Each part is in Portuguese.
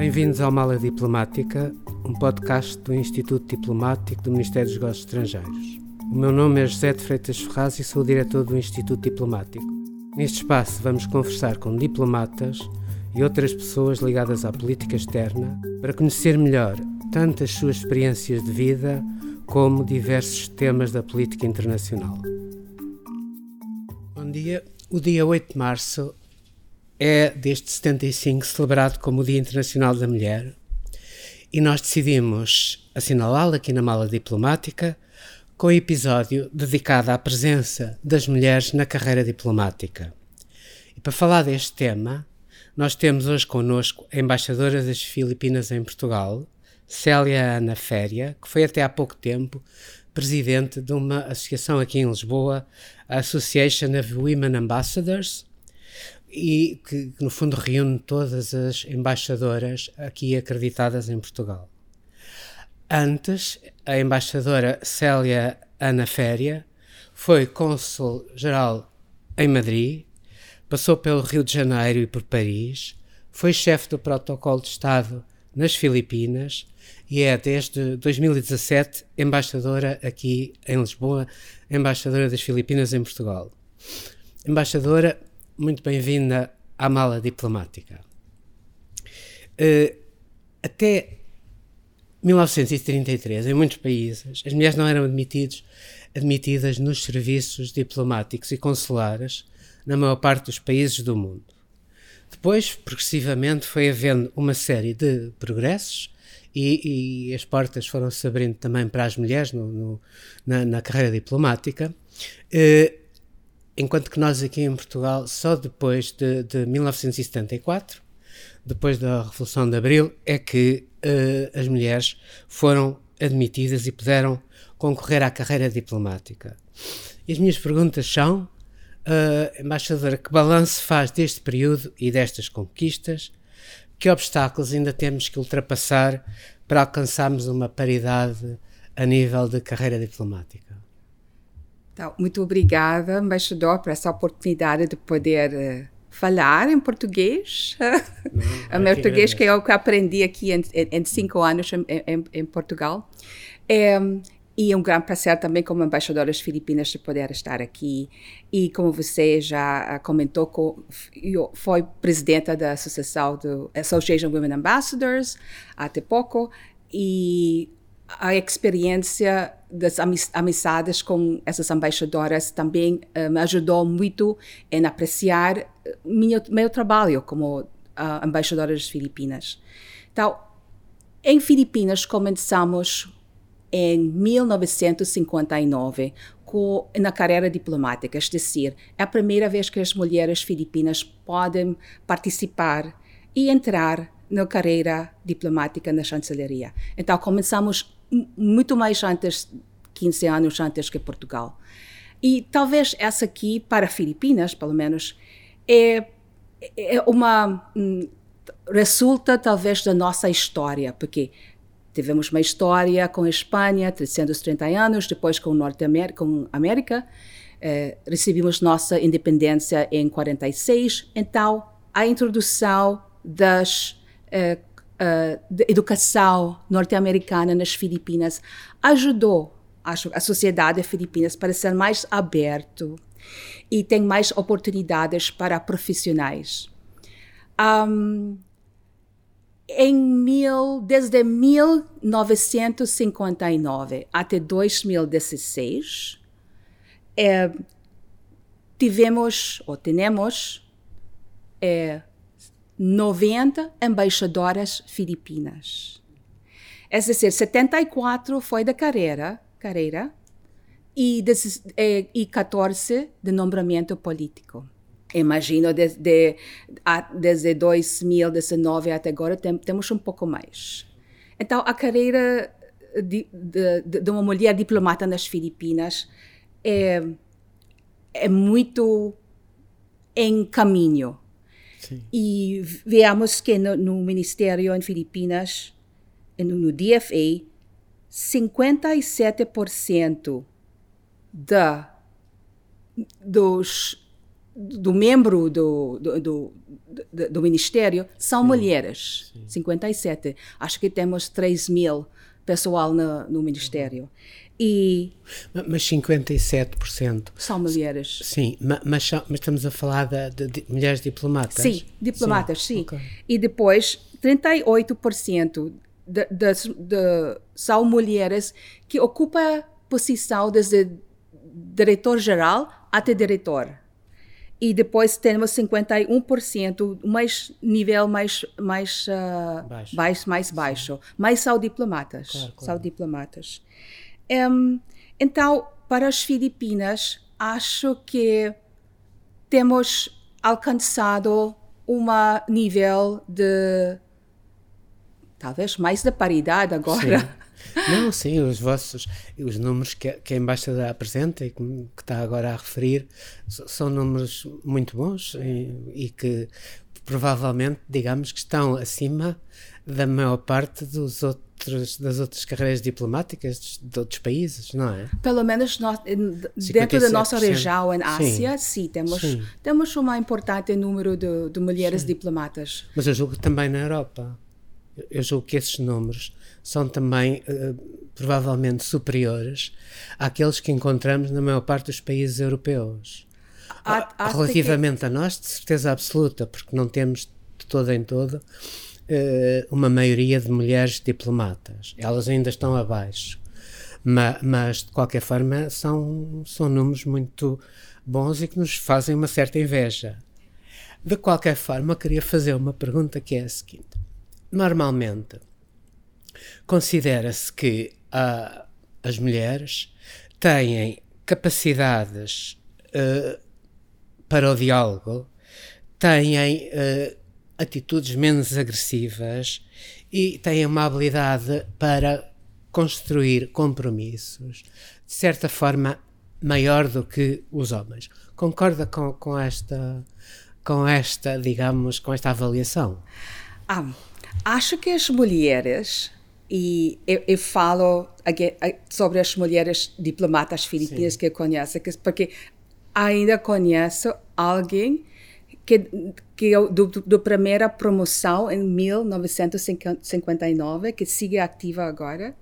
Bem-vindos ao Mala Diplomática, um podcast do Instituto Diplomático do Ministério dos Negócios Estrangeiros. O meu nome é José de Freitas Ferraz e sou o diretor do Instituto Diplomático. Neste espaço vamos conversar com diplomatas e outras pessoas ligadas à política externa para conhecer melhor tanto as suas experiências de vida como diversos temas da política internacional. Bom dia. O dia 8 de março é, desde 75, celebrado como o Dia Internacional da Mulher e nós decidimos assinalá-lo aqui na Mala Diplomática com o episódio dedicado à presença das mulheres na carreira diplomática. E para falar deste tema, nós temos hoje connosco a embaixadora das Filipinas em Portugal, Célia Ana Féria, que foi até há pouco tempo presidente de uma associação aqui em Lisboa, a Association of Women Ambassadors, e que, que, no fundo reúne todas as embaixadoras aqui acreditadas em Portugal. Antes, a embaixadora Célia Ana Féria foi cônsul-geral em Madrid, passou pelo Rio de Janeiro e por Paris, foi chefe do protocolo de Estado nas Filipinas e é desde 2017 embaixadora aqui em Lisboa, embaixadora das Filipinas em Portugal. Embaixadora, muito bem-vinda à mala diplomática. Uh, até 1933, em muitos países, as mulheres não eram admitidas nos serviços diplomáticos e consulares na maior parte dos países do mundo. Depois, progressivamente, foi havendo uma série de progressos e, e as portas foram se abrindo também para as mulheres no, no, na, na, carreira diplomática. Uh, enquanto que nós aqui em Portugal, só depois de, de 1974, depois da Revolução de Abril, é que uh, as mulheres foram admitidas e puderam concorrer à carreira diplomática. E as minhas perguntas são, uh, embaixadora, que balanço faz deste período e destas conquistas? Que obstáculos ainda temos que ultrapassar para alcançarmos uma paridade a nível de carreira diplomática? Então, muito obrigada, embaixador, por essa oportunidade de poder uh, falar em português. Não, o meu português que eu que aprendi aqui em, em cinco anos em, em, em Portugal. É, e é um grande prazer também como embaixadora das Filipinas de poder estar aqui. E como você já ah, comentou, eu fui presidenta da Associação do Association Women Ambassadors até pouco e a experiência das amizades com essas embaixadoras também uh, me ajudou muito em apreciar eh, minha, meu trabalho como uh, embaixadora das Filipinas. Então, em Filipinas começamos em 1959 com, na carreira diplomática, é decir, é a primeira vez que as mulheres filipinas podem participar e entrar na carreira diplomática na chancelaria. Então começamos muito mais antes, 15 anos antes que Portugal. E talvez essa aqui, para Filipinas, pelo menos, é, é uma. Hum, resulta talvez da nossa história, porque tivemos uma história com a Espanha, 330 anos, depois com Norte América, com América, eh, recebemos nossa independência em 46, então a introdução das eh, uh, de educação norte-americana nas Filipinas ajudou a, a sociedade filipinas para ser mais aberto e tem mais oportunidades para profissionais. Um, em mil, desde 1959 até 2016, é, tivemos ou temos é, 90 embaixadoras filipinas. É dizer, 74 foi da carreira, carreira e, eh, e 14 de nombramento político. Imagino desde, desde 2019 até agora tem, temos um pouco mais. Então, a carreira de, de, de uma mulher diplomata nas Filipinas é, é muito em caminho Sim. E veamos que no, no Ministério em Filipinas, no, no DFA, 57% da, dos, do membro do, do, do, do, do Ministério são Sim. mulheres, Sim. 57. Acho que temos 3 mil pessoal no, no Ministério. E mas 57% são mulheres. Sim, mas, mas, estamos a falar de, de, mulheres diplomatas? Sim, diplomatas, sim. sim. Okay. E depois 38% de, de, de, são mulheres que ocupam posição desde diretor-geral até diretor. E depois temos 51%, mais nível mais mais uh, baixo. baixo. mais baixo, mas são diplomatas, claro, claro. são diplomatas. Um, então, para as Filipinas, acho que temos alcançado um nível de talvez mais da paridade agora. Sim. Não, sim, os vossos, os números que, que a embaixadora apresenta e que, que está agora a referir são números muito bons e, e, que provavelmente, digamos, que estão acima da maior parte dos outros, das outras carreiras diplomáticas de outros países, não é? Pelo menos nós, dentro da nossa região, em Ásia, sim, sim temos, sim. temos um importante número de, de mulheres sim. diplomatas. Mas eu julgo também na Europa eu julgo que esses números são também uh, provavelmente superiores àqueles que encontramos na maior parte dos países europeus. Há, há Relativamente que... a nós, de certeza absoluta, porque não temos de todo em todo uma maioria de mulheres diplomatas. Elas ainda estão abaixo. Ma, mas, de qualquer forma, são, são números muito bons e que nos fazem uma certa inveja. De qualquer forma, eu queria fazer uma pergunta que é a seguinte normalmente considera-se que uh, as mulheres têm capacidades uh, para o diálogo, têm uh, atitudes menos agressivas e têm uma habilidade para construir compromissos, de certa forma, maior do que os homens. Concorda com, com esta, com esta, digamos, com esta avaliação? Ah, Acho que as mulheres, e eu, eu falo sobre as mulheres diplomatas filipinas Sim. que eu conheço, porque ainda conheço alguém que, que eu, do, do primeira promoção em 1959, que sigue ativa agora.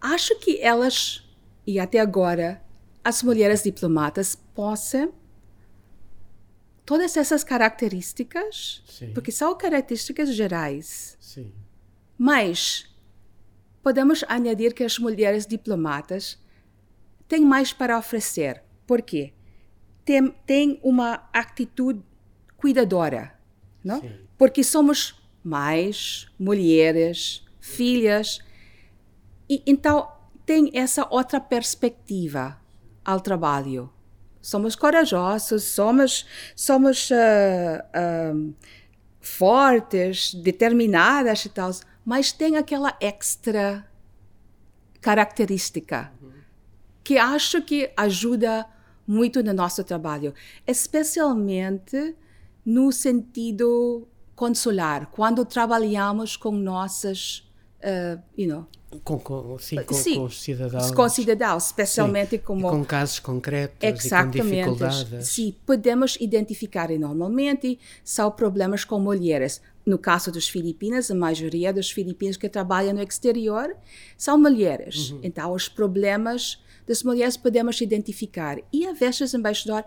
Acho que elas, e até agora, as mulheres diplomatas possam todas essas características, Sim. porque são características gerais. Sim. Mas podemos añadir que as mulheres diplomatas têm mais para oferecer. Por quê? Tem, tem uma atitude cuidadora, não? Sim. Porque somos mais mulheres, filhas, e então tem essa outra perspectiva ao trabalho somos corajosos, somos, somos uh, uh, fortes, determinadas e tal, mas tem aquela extra característica uhum. que acho que ajuda muito no nosso trabalho, especialmente no sentido consular, quando trabalhamos com nossas, uh, you know, com, com, sim, com, sim, com os cidadãos. Com cidadãos, especialmente sim, como... com casos concretos Exatamente. e com dificuldades. Sim, podemos identificar normalmente são problemas com mulheres. No caso dos Filipinas, a maioria dos filipinos que trabalham no exterior são mulheres. Uhum. Então, os problemas das mulheres podemos identificar. E, a vezes, embaixador,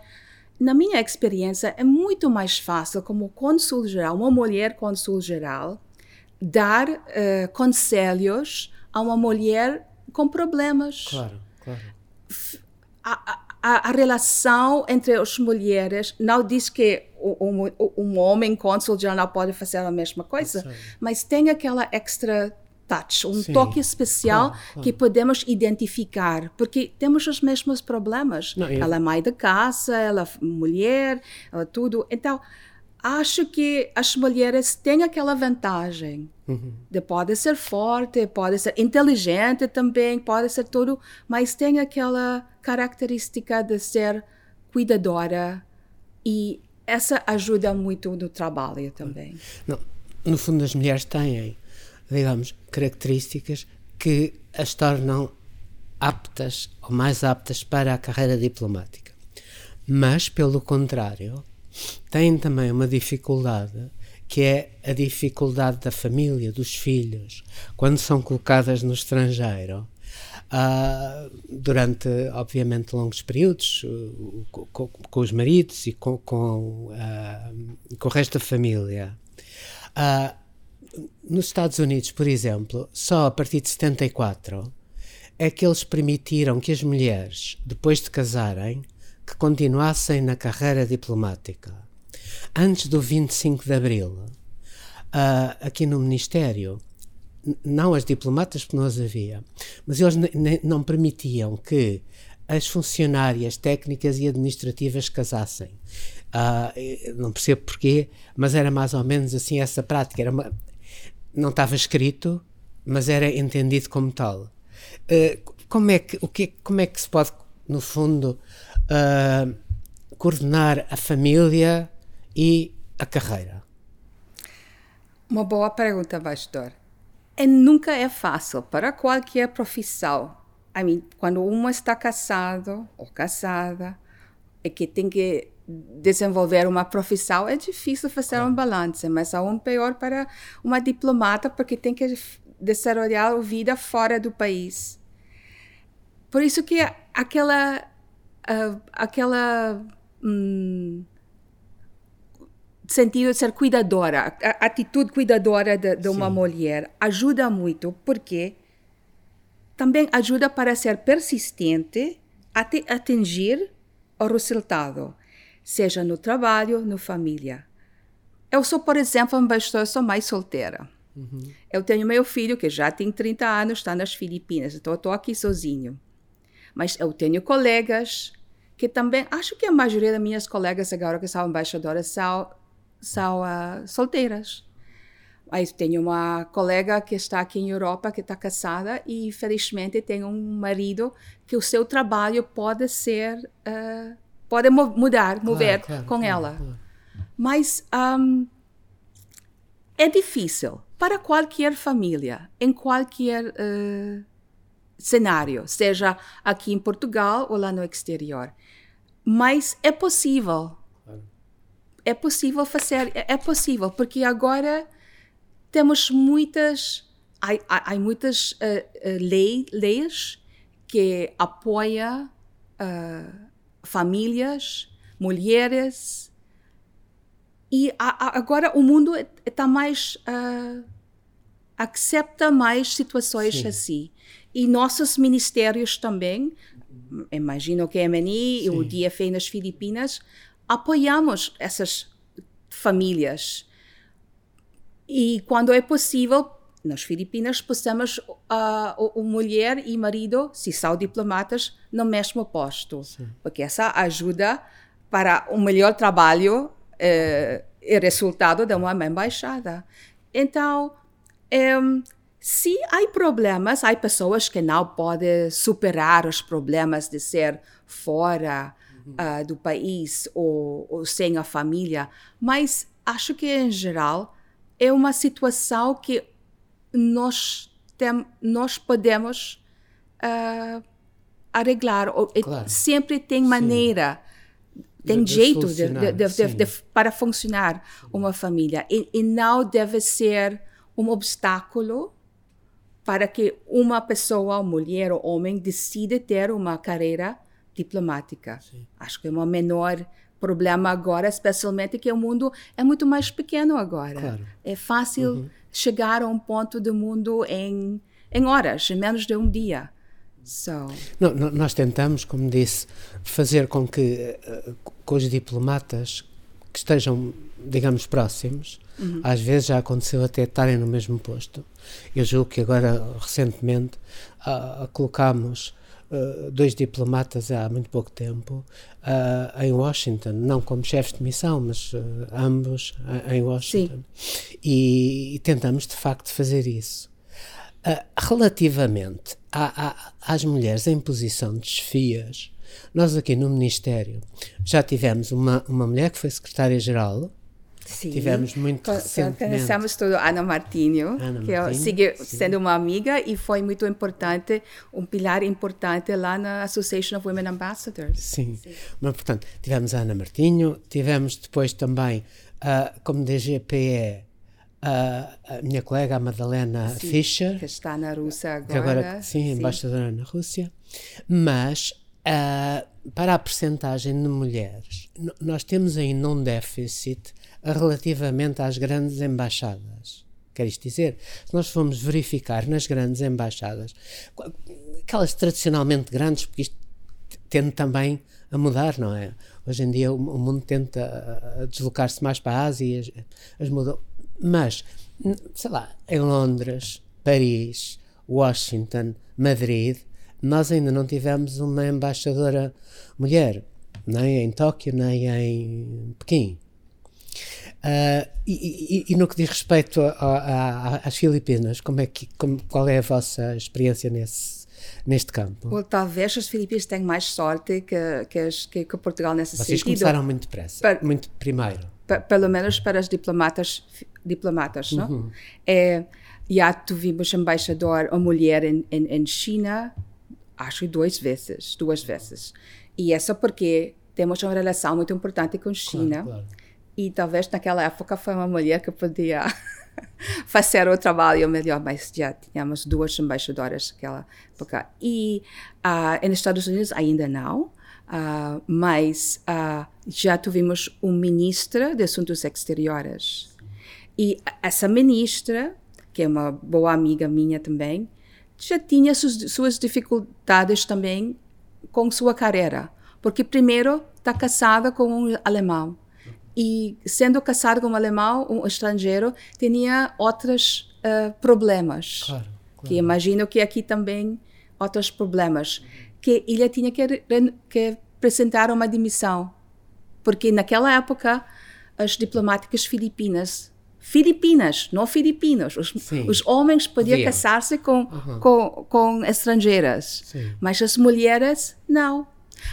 na minha experiência, é muito mais fácil, como cônsul-geral, uma mulher cônsul-geral, dar uh, conselhos a uma mulher com problemas. Claro, claro. A, a, a relação entre as mulheres não diz que um, um homem cônsul já não pode fazer a mesma coisa, mas tem aquela extra touch, um Sim, toque especial claro, claro. que podemos identificar, porque temos os mesmos problemas. Não, eu... Ela é mãe de casa, ela é mulher, ela tudo. Então, acho que as mulheres têm aquela vantagem uhum. de pode ser forte, pode ser inteligente também, pode ser tudo, mas tem aquela característica de ser cuidadora e essa ajuda muito no trabalho também. Não, no fundo as mulheres têm, digamos, características que as tornam aptas ou mais aptas para a carreira diplomática. Mas, pelo contrário, têm também uma dificuldade que é a dificuldade da família, dos filhos, quando são colocadas no estrangeiro, uh, durante, obviamente, longos períodos, uh, com, com, os maridos e com, com, uh, com o resto da família. Nos Estados Unidos, por exemplo, só a partir de 74 é que eles permitiram que as mulheres, depois de casarem, que continuassem na carreira diplomática. Antes do 25 de Abril, uh, aqui no Ministério, não as diplomatas, porque não as havia, mas eles não permitiam que as funcionárias técnicas e administrativas casassem. Uh, não percebo porquê, mas era mais ou menos assim essa prática. Era uma, não estava escrito, mas era entendido como tal. Uh, como, é que, o que, como é que se pode, no fundo, uh, coordenar a família e a carreira? Uma boa pergunta, Bastor. É, nunca é fácil para qualquer profissão. I mean, quando uma está casado ou casada, é que tem que desenvolver uma profissão, é difícil fazer um balance, mas é um pior para uma diplomata, porque tem que desenvolver a vida fora do país. Por isso que aquela uh, aquela hum, sentido de ser cuidadora, a atitude cuidadora de, de uma mulher ajuda muito, porque também ajuda para ser persistente até atingir o resultado, seja no trabalho, na família. Eu sou, por exemplo, uma pessoa, sou mais solteira. Uhum. Eu tenho meu filho que já tem 30 anos, está nas Filipinas, então eu estou aqui sozinho. Mas eu tenho colegas que também, acho que a maioria das minhas colegas agora que são embaixadoras são, são uh, solteiras. Aí tenho uma colega que está aqui em Europa, que está casada e felizmente tem um marido que o seu trabalho pode ser, uh, pode mudar, mover claro, com claro, ela. Claro. Mas um, é difícil para qualquer família, em qualquer uh, cenário, seja aqui em Portugal ou lá no exterior. Mas é possível. É possível fazer, é, é possível, porque agora temos muitas, há, há, há muitas uh, uh, lei, leis que apoiam famílias, mulheres, e a, a, agora o mundo está mais uh, accepta mais situações Sim. assim e nossos ministérios também imagino que a MNI e o DFA nas Filipinas, apoiamos essas famílias. E quando é possível, nas Filipinas, possamos uh, o, mulher e marido, se são diplomatas, no mesmo posto. Sim. Porque essa ajuda para um melhor trabalho eh, e resultado de uma embaixada. Então, se há problemas, há pessoas que não podem superar os problemas de ser fora uhum. uh, do país ou, ou, sem a família, mas acho que em geral é uma situação que nós, tem, nós podemos uh, arreglar. Claro. Sempre tem maneira. Sim. Tem de, jeito de, de, para funcionar uma família. E, e não deve ser um obstáculo para que uma pessoa, mulher ou homem, decida ter uma carreira diplomática. Sim. Acho que é o menor problema agora, especialmente que o mundo é muito mais pequeno agora. Claro. É fácil uhum. Chegar a um ponto do mundo em, em horas, em menos de um dia. So. Não, nós tentamos, como disse, fazer com que uh, com os diplomatas que estejam, digamos, próximos, Uhum. Às vezes já aconteceu até estarem no mesmo posto. Eu julgo que agora, recentemente, uh, colocámos uh, dois diplomatas há muito pouco tempo uh, em Washington, não como chefes de missão, mas ambos em Washington. E, e, tentamos, de facto, fazer isso. relativamente a, a, às mulheres em posição de chefias, nós aqui no Ministério já tivemos uma, uma mulher que foi secretária-geral Sim. Tivemos muito Co recentemente. Conhecemos todo Ana Martinho, Ana que Martinho, sigue sim. sendo uma amiga e foi muito importante, um pilar importante lá na Association of Women Ambassadors. Sim, sim. mas portanto, tivemos a Ana Martinho, tivemos depois também, uh, como DGPE, a, a minha colega, a Madalena sim, Fischer. Que está na Rússia agora. Que agora sim, sim, embaixadora na Rússia. Mas uh, para a percentagem de mulheres, nós temos ainda um déficit relativamente às grandes embaixadas. Quer isto dizer, se nós formos verificar nas grandes embaixadas, aquelas tradicionalmente grandes, porque isto tende também a mudar, não é? Hoje em dia o, mundo tenta deslocar-se mais para a Ásia, as, as mudam. Mas, sei lá, em Londres, Paris, Washington, Madrid, nós ainda não tivemos uma embaixadora mulher, nem em Tóquio, nem em Pequim. Uh, e, e, e, no que diz respeito a, a, a, às Filipinas, como é que, como, qual é a vossa experiência nesse, neste campo? Well, talvez as Filipinas tenham mais sorte que, que, as, que, que Portugal nesse Vocês sentido. Vocês começaram muito depressa, muito primeiro. pelo menos para as diplomatas, diplomatas uhum. não? É, já tivemos embaixador, uma mulher em, em, em China, acho duas vezes, duas vezes. E é só porque temos uma relação muito importante com a China. Claro, claro. E talvez naquela época foi uma mulher que podia fazer o trabalho melhor, mas já tínhamos duas embaixadoras naquela época. E uh, nos Estados Unidos ainda não, uh, mas uh, já tivemos um ministro de Assuntos Exteriores. E essa ministra, que é uma boa amiga minha também, já tinha suas, suas dificuldades também com sua carreira, porque primeiro está casada com um alemão e sendo casada com um alemão, um estrangeiro, tinha outros uh, problemas. Claro, claro. Que imagino que aqui também outros problemas. Que ele tinha que, que apresentar uma demissão. Porque naquela época, as diplomáticas filipinas Filipinas, não filipinos. Os, os homens podiam casar-se com, uhum. com, com estrangeiras, Sim. mas as mulheres não.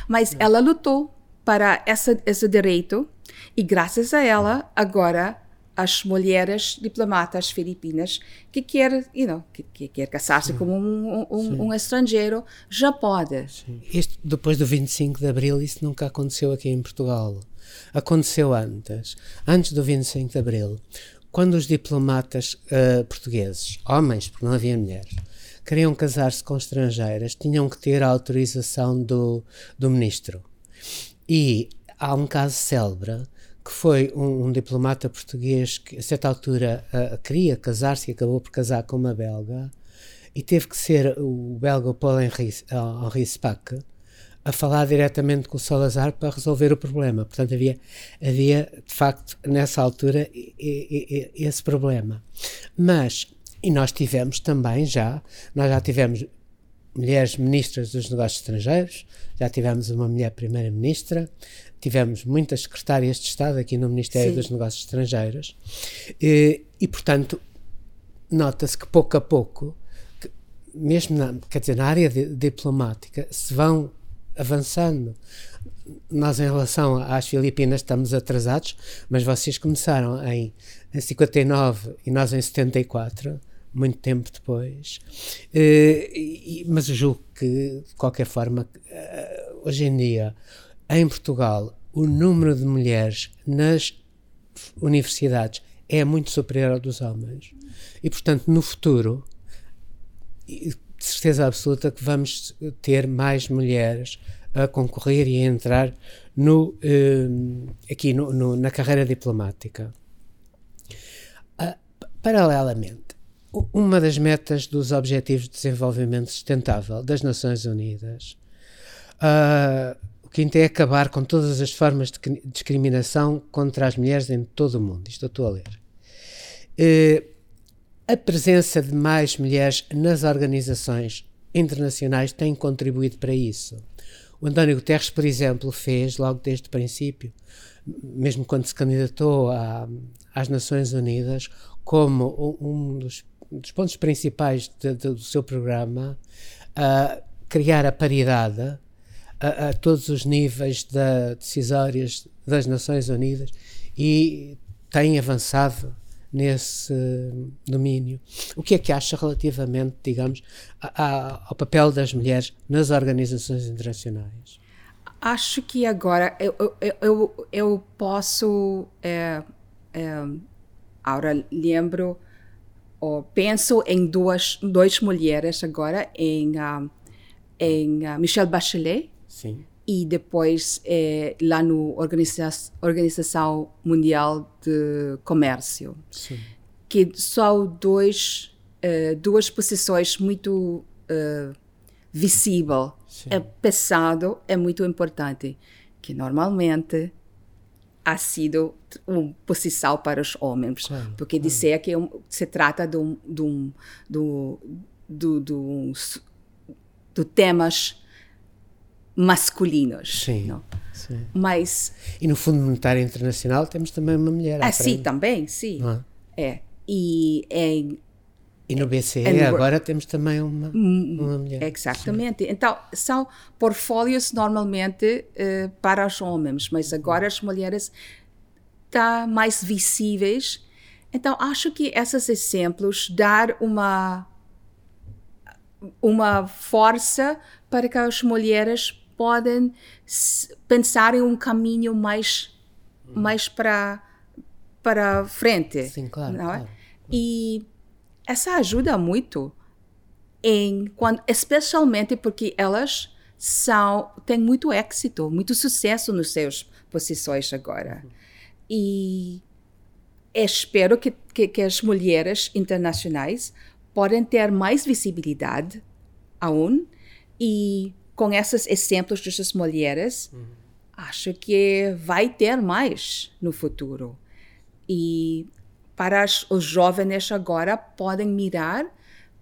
Mas não. ela lutou para essa, esse direito e graças a ela agora as mulheres diplomatas filipinas que quer, you know, que, que quer casar-se com um, um, um, estrangeiro já pode. Sim. Isto depois do 25 de abril isso nunca aconteceu aqui em Portugal. Aconteceu antes, antes do 25 de abril quando os diplomatas uh, portugueses, homens, porque não havia mulheres, queriam casar-se com estrangeiras, tinham que ter a autorização do, do ministro. E há um caso célebre que foi um, um diplomata português que, a certa altura, uh, queria casar-se e acabou por casar com uma belga, e teve que ser o belga Paul Henri, Henri Spack, a falar diretamente com o Salazar para resolver o problema. Portanto, havia, havia de facto, nessa altura, esse problema. Mas, e nós tivemos também já, nós já tivemos mulheres ministras dos negócios estrangeiros, já tivemos uma mulher primeira-ministra, tivemos muitas secretárias de Estado aqui no Ministério Sim. dos Negócios Estrangeiros, e, e portanto, nota-se que pouco a pouco, que, mesmo na, quer dizer, na área de, diplomática, se vão avançando. Nós, em relação às Filipinas, estamos atrasados, mas vocês começaram em, em 59 e nós em 74, muito tempo depois. Uh, e, mas julgo que, de qualquer forma, uh, hoje em dia, em Portugal, o número de mulheres nas universidades é muito superior ao dos homens. E, portanto, no futuro, de certeza absoluta que vamos ter mais mulheres a concorrer e a entrar no, eh, aqui no, no, na carreira diplomática. Uh, paralelamente, uma das metas dos Objetivos de Desenvolvimento Sustentável das Nações Unidas, uh, o quinto é acabar com todas as formas de discriminação contra as mulheres em todo o mundo. Isto estou a ler. Uh, a presença de mais mulheres nas organizações internacionais tem contribuído para isso. O António Guterres, por exemplo, fez logo desde o princípio, mesmo quando se candidatou às Nações Unidas, como um dos, dos pontos principais de, de, do seu programa, criar a paridade a, a, todos os níveis de decisórias das Nações Unidas e tem avançado nesse domínio. O que é que acha relativamente, digamos, a, a, ao papel das mulheres nas organizações internacionais? Acho que agora eu, eu, eu, eu posso. É, é, agora lembro, ou penso em duas, duas mulheres agora, em, uh, em uh, Michelle Bachelet. Sim e depois é, lá no Organiza Organização Mundial de Comércio, Sim. que são dois, uh, duas posições muito uh, visível, Sim. é pesado, é muito importante, que normalmente ha sido uma posição para os homens, claro, porque claro. dizer que se trata de, um, de, um, do, do, do, do temas masculinos. Sim, não? sim. Mas e no Fundo Monetário Internacional temos também uma mulher. Ah, sim, também, sim. É? é. E em e no BCE é agora temos também uma, hum, uma mulher. Exatamente. Sim. Então, são portfólios normalmente uh, para os homens, mas agora as mulheres estão tá mais visíveis. Então, acho que esses exemplos dar uma uma força para que as mulheres podem pensar em um caminho mais mais para para frente. Sim, claro, é? claro. E essa ajuda muito em quando especialmente porque elas são têm muito êxito, muito sucesso nos seus posições agora. E espero que, que, que as mulheres internacionais podem ter mais visibilidade aún e com esses exemplos dessas mulheres, uhum. acho que vai ter mais no futuro. E para os jovens agora podem mirar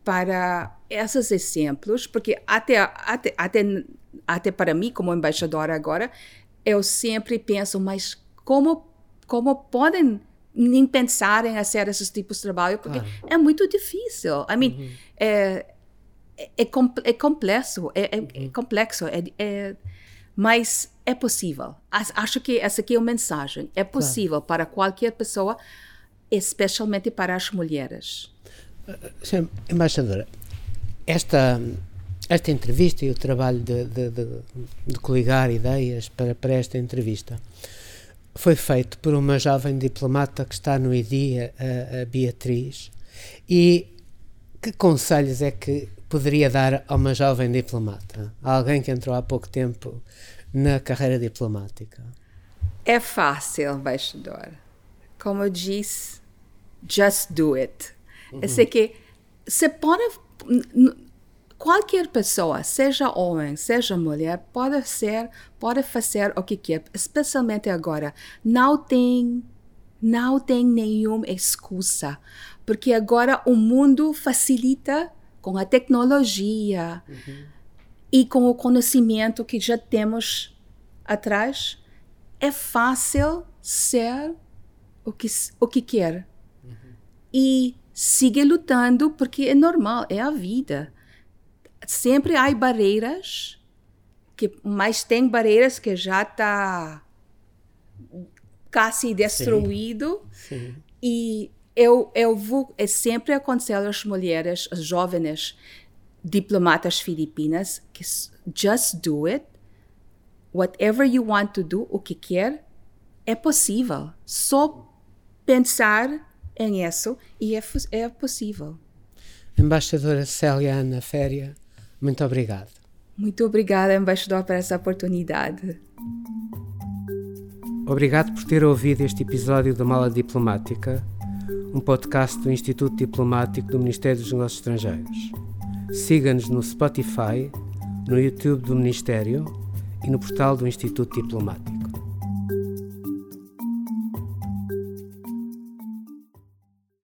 para esses exemplos, porque até, até, até, até para mim, como embaixadora agora, eu sempre penso, mas como, como podem nem pensar em fazer esses tipos de trabalho? Porque é muito difícil. I mean, uhum. é, é, é, é complexo, é, é, é uhum. complexo, é, é, mas é possível. Acho que essa aqui é a mensagem. É possível claro. para qualquer pessoa, especialmente para as mulheres. Sim, embaixadora, esta, esta entrevista e o trabalho de, de, de, de coligar ideias para, para esta entrevista foi feito por uma jovem diplomata que está no IDIA, a, a Beatriz, e que conselhos é que poderia dar a uma jovem diplomata? A alguém que entrou há pouco tempo na carreira diplomática? É fácil, embaixador. Como eu disse, just do it. Uhum. Eu sei que você pode. Qualquer pessoa, seja homem, seja mulher, pode ser, pode fazer o que quer, especialmente agora. Não tem, não tem nenhuma excusa, porque agora o mundo facilita com a tecnologia uhum. e com o conhecimento que já temos atrás, é fácil ser o que, o que quer. Uhum. E siga lutando porque é normal, é a vida. Sempre há barreiras, que, mas tem barreiras que já está quase destruído. Sim. Sim. E eu, eu vou eu sempre aconselho as mulheres, as jovens diplomatas filipinas que just do it. Whatever you want to do, o que quer, é possível. Só pensar em isso e é, é possível. Embaixadora Célia Ana Féria, muito obrigado. Muito obrigada, embaixador, por essa oportunidade. Obrigado por ter ouvido este episódio da Mala Diplomática um podcast do Instituto Diplomático do Ministério dos Negócios Estrangeiros. Siga-nos no Spotify, no YouTube do Ministério e no portal do Instituto Diplomático.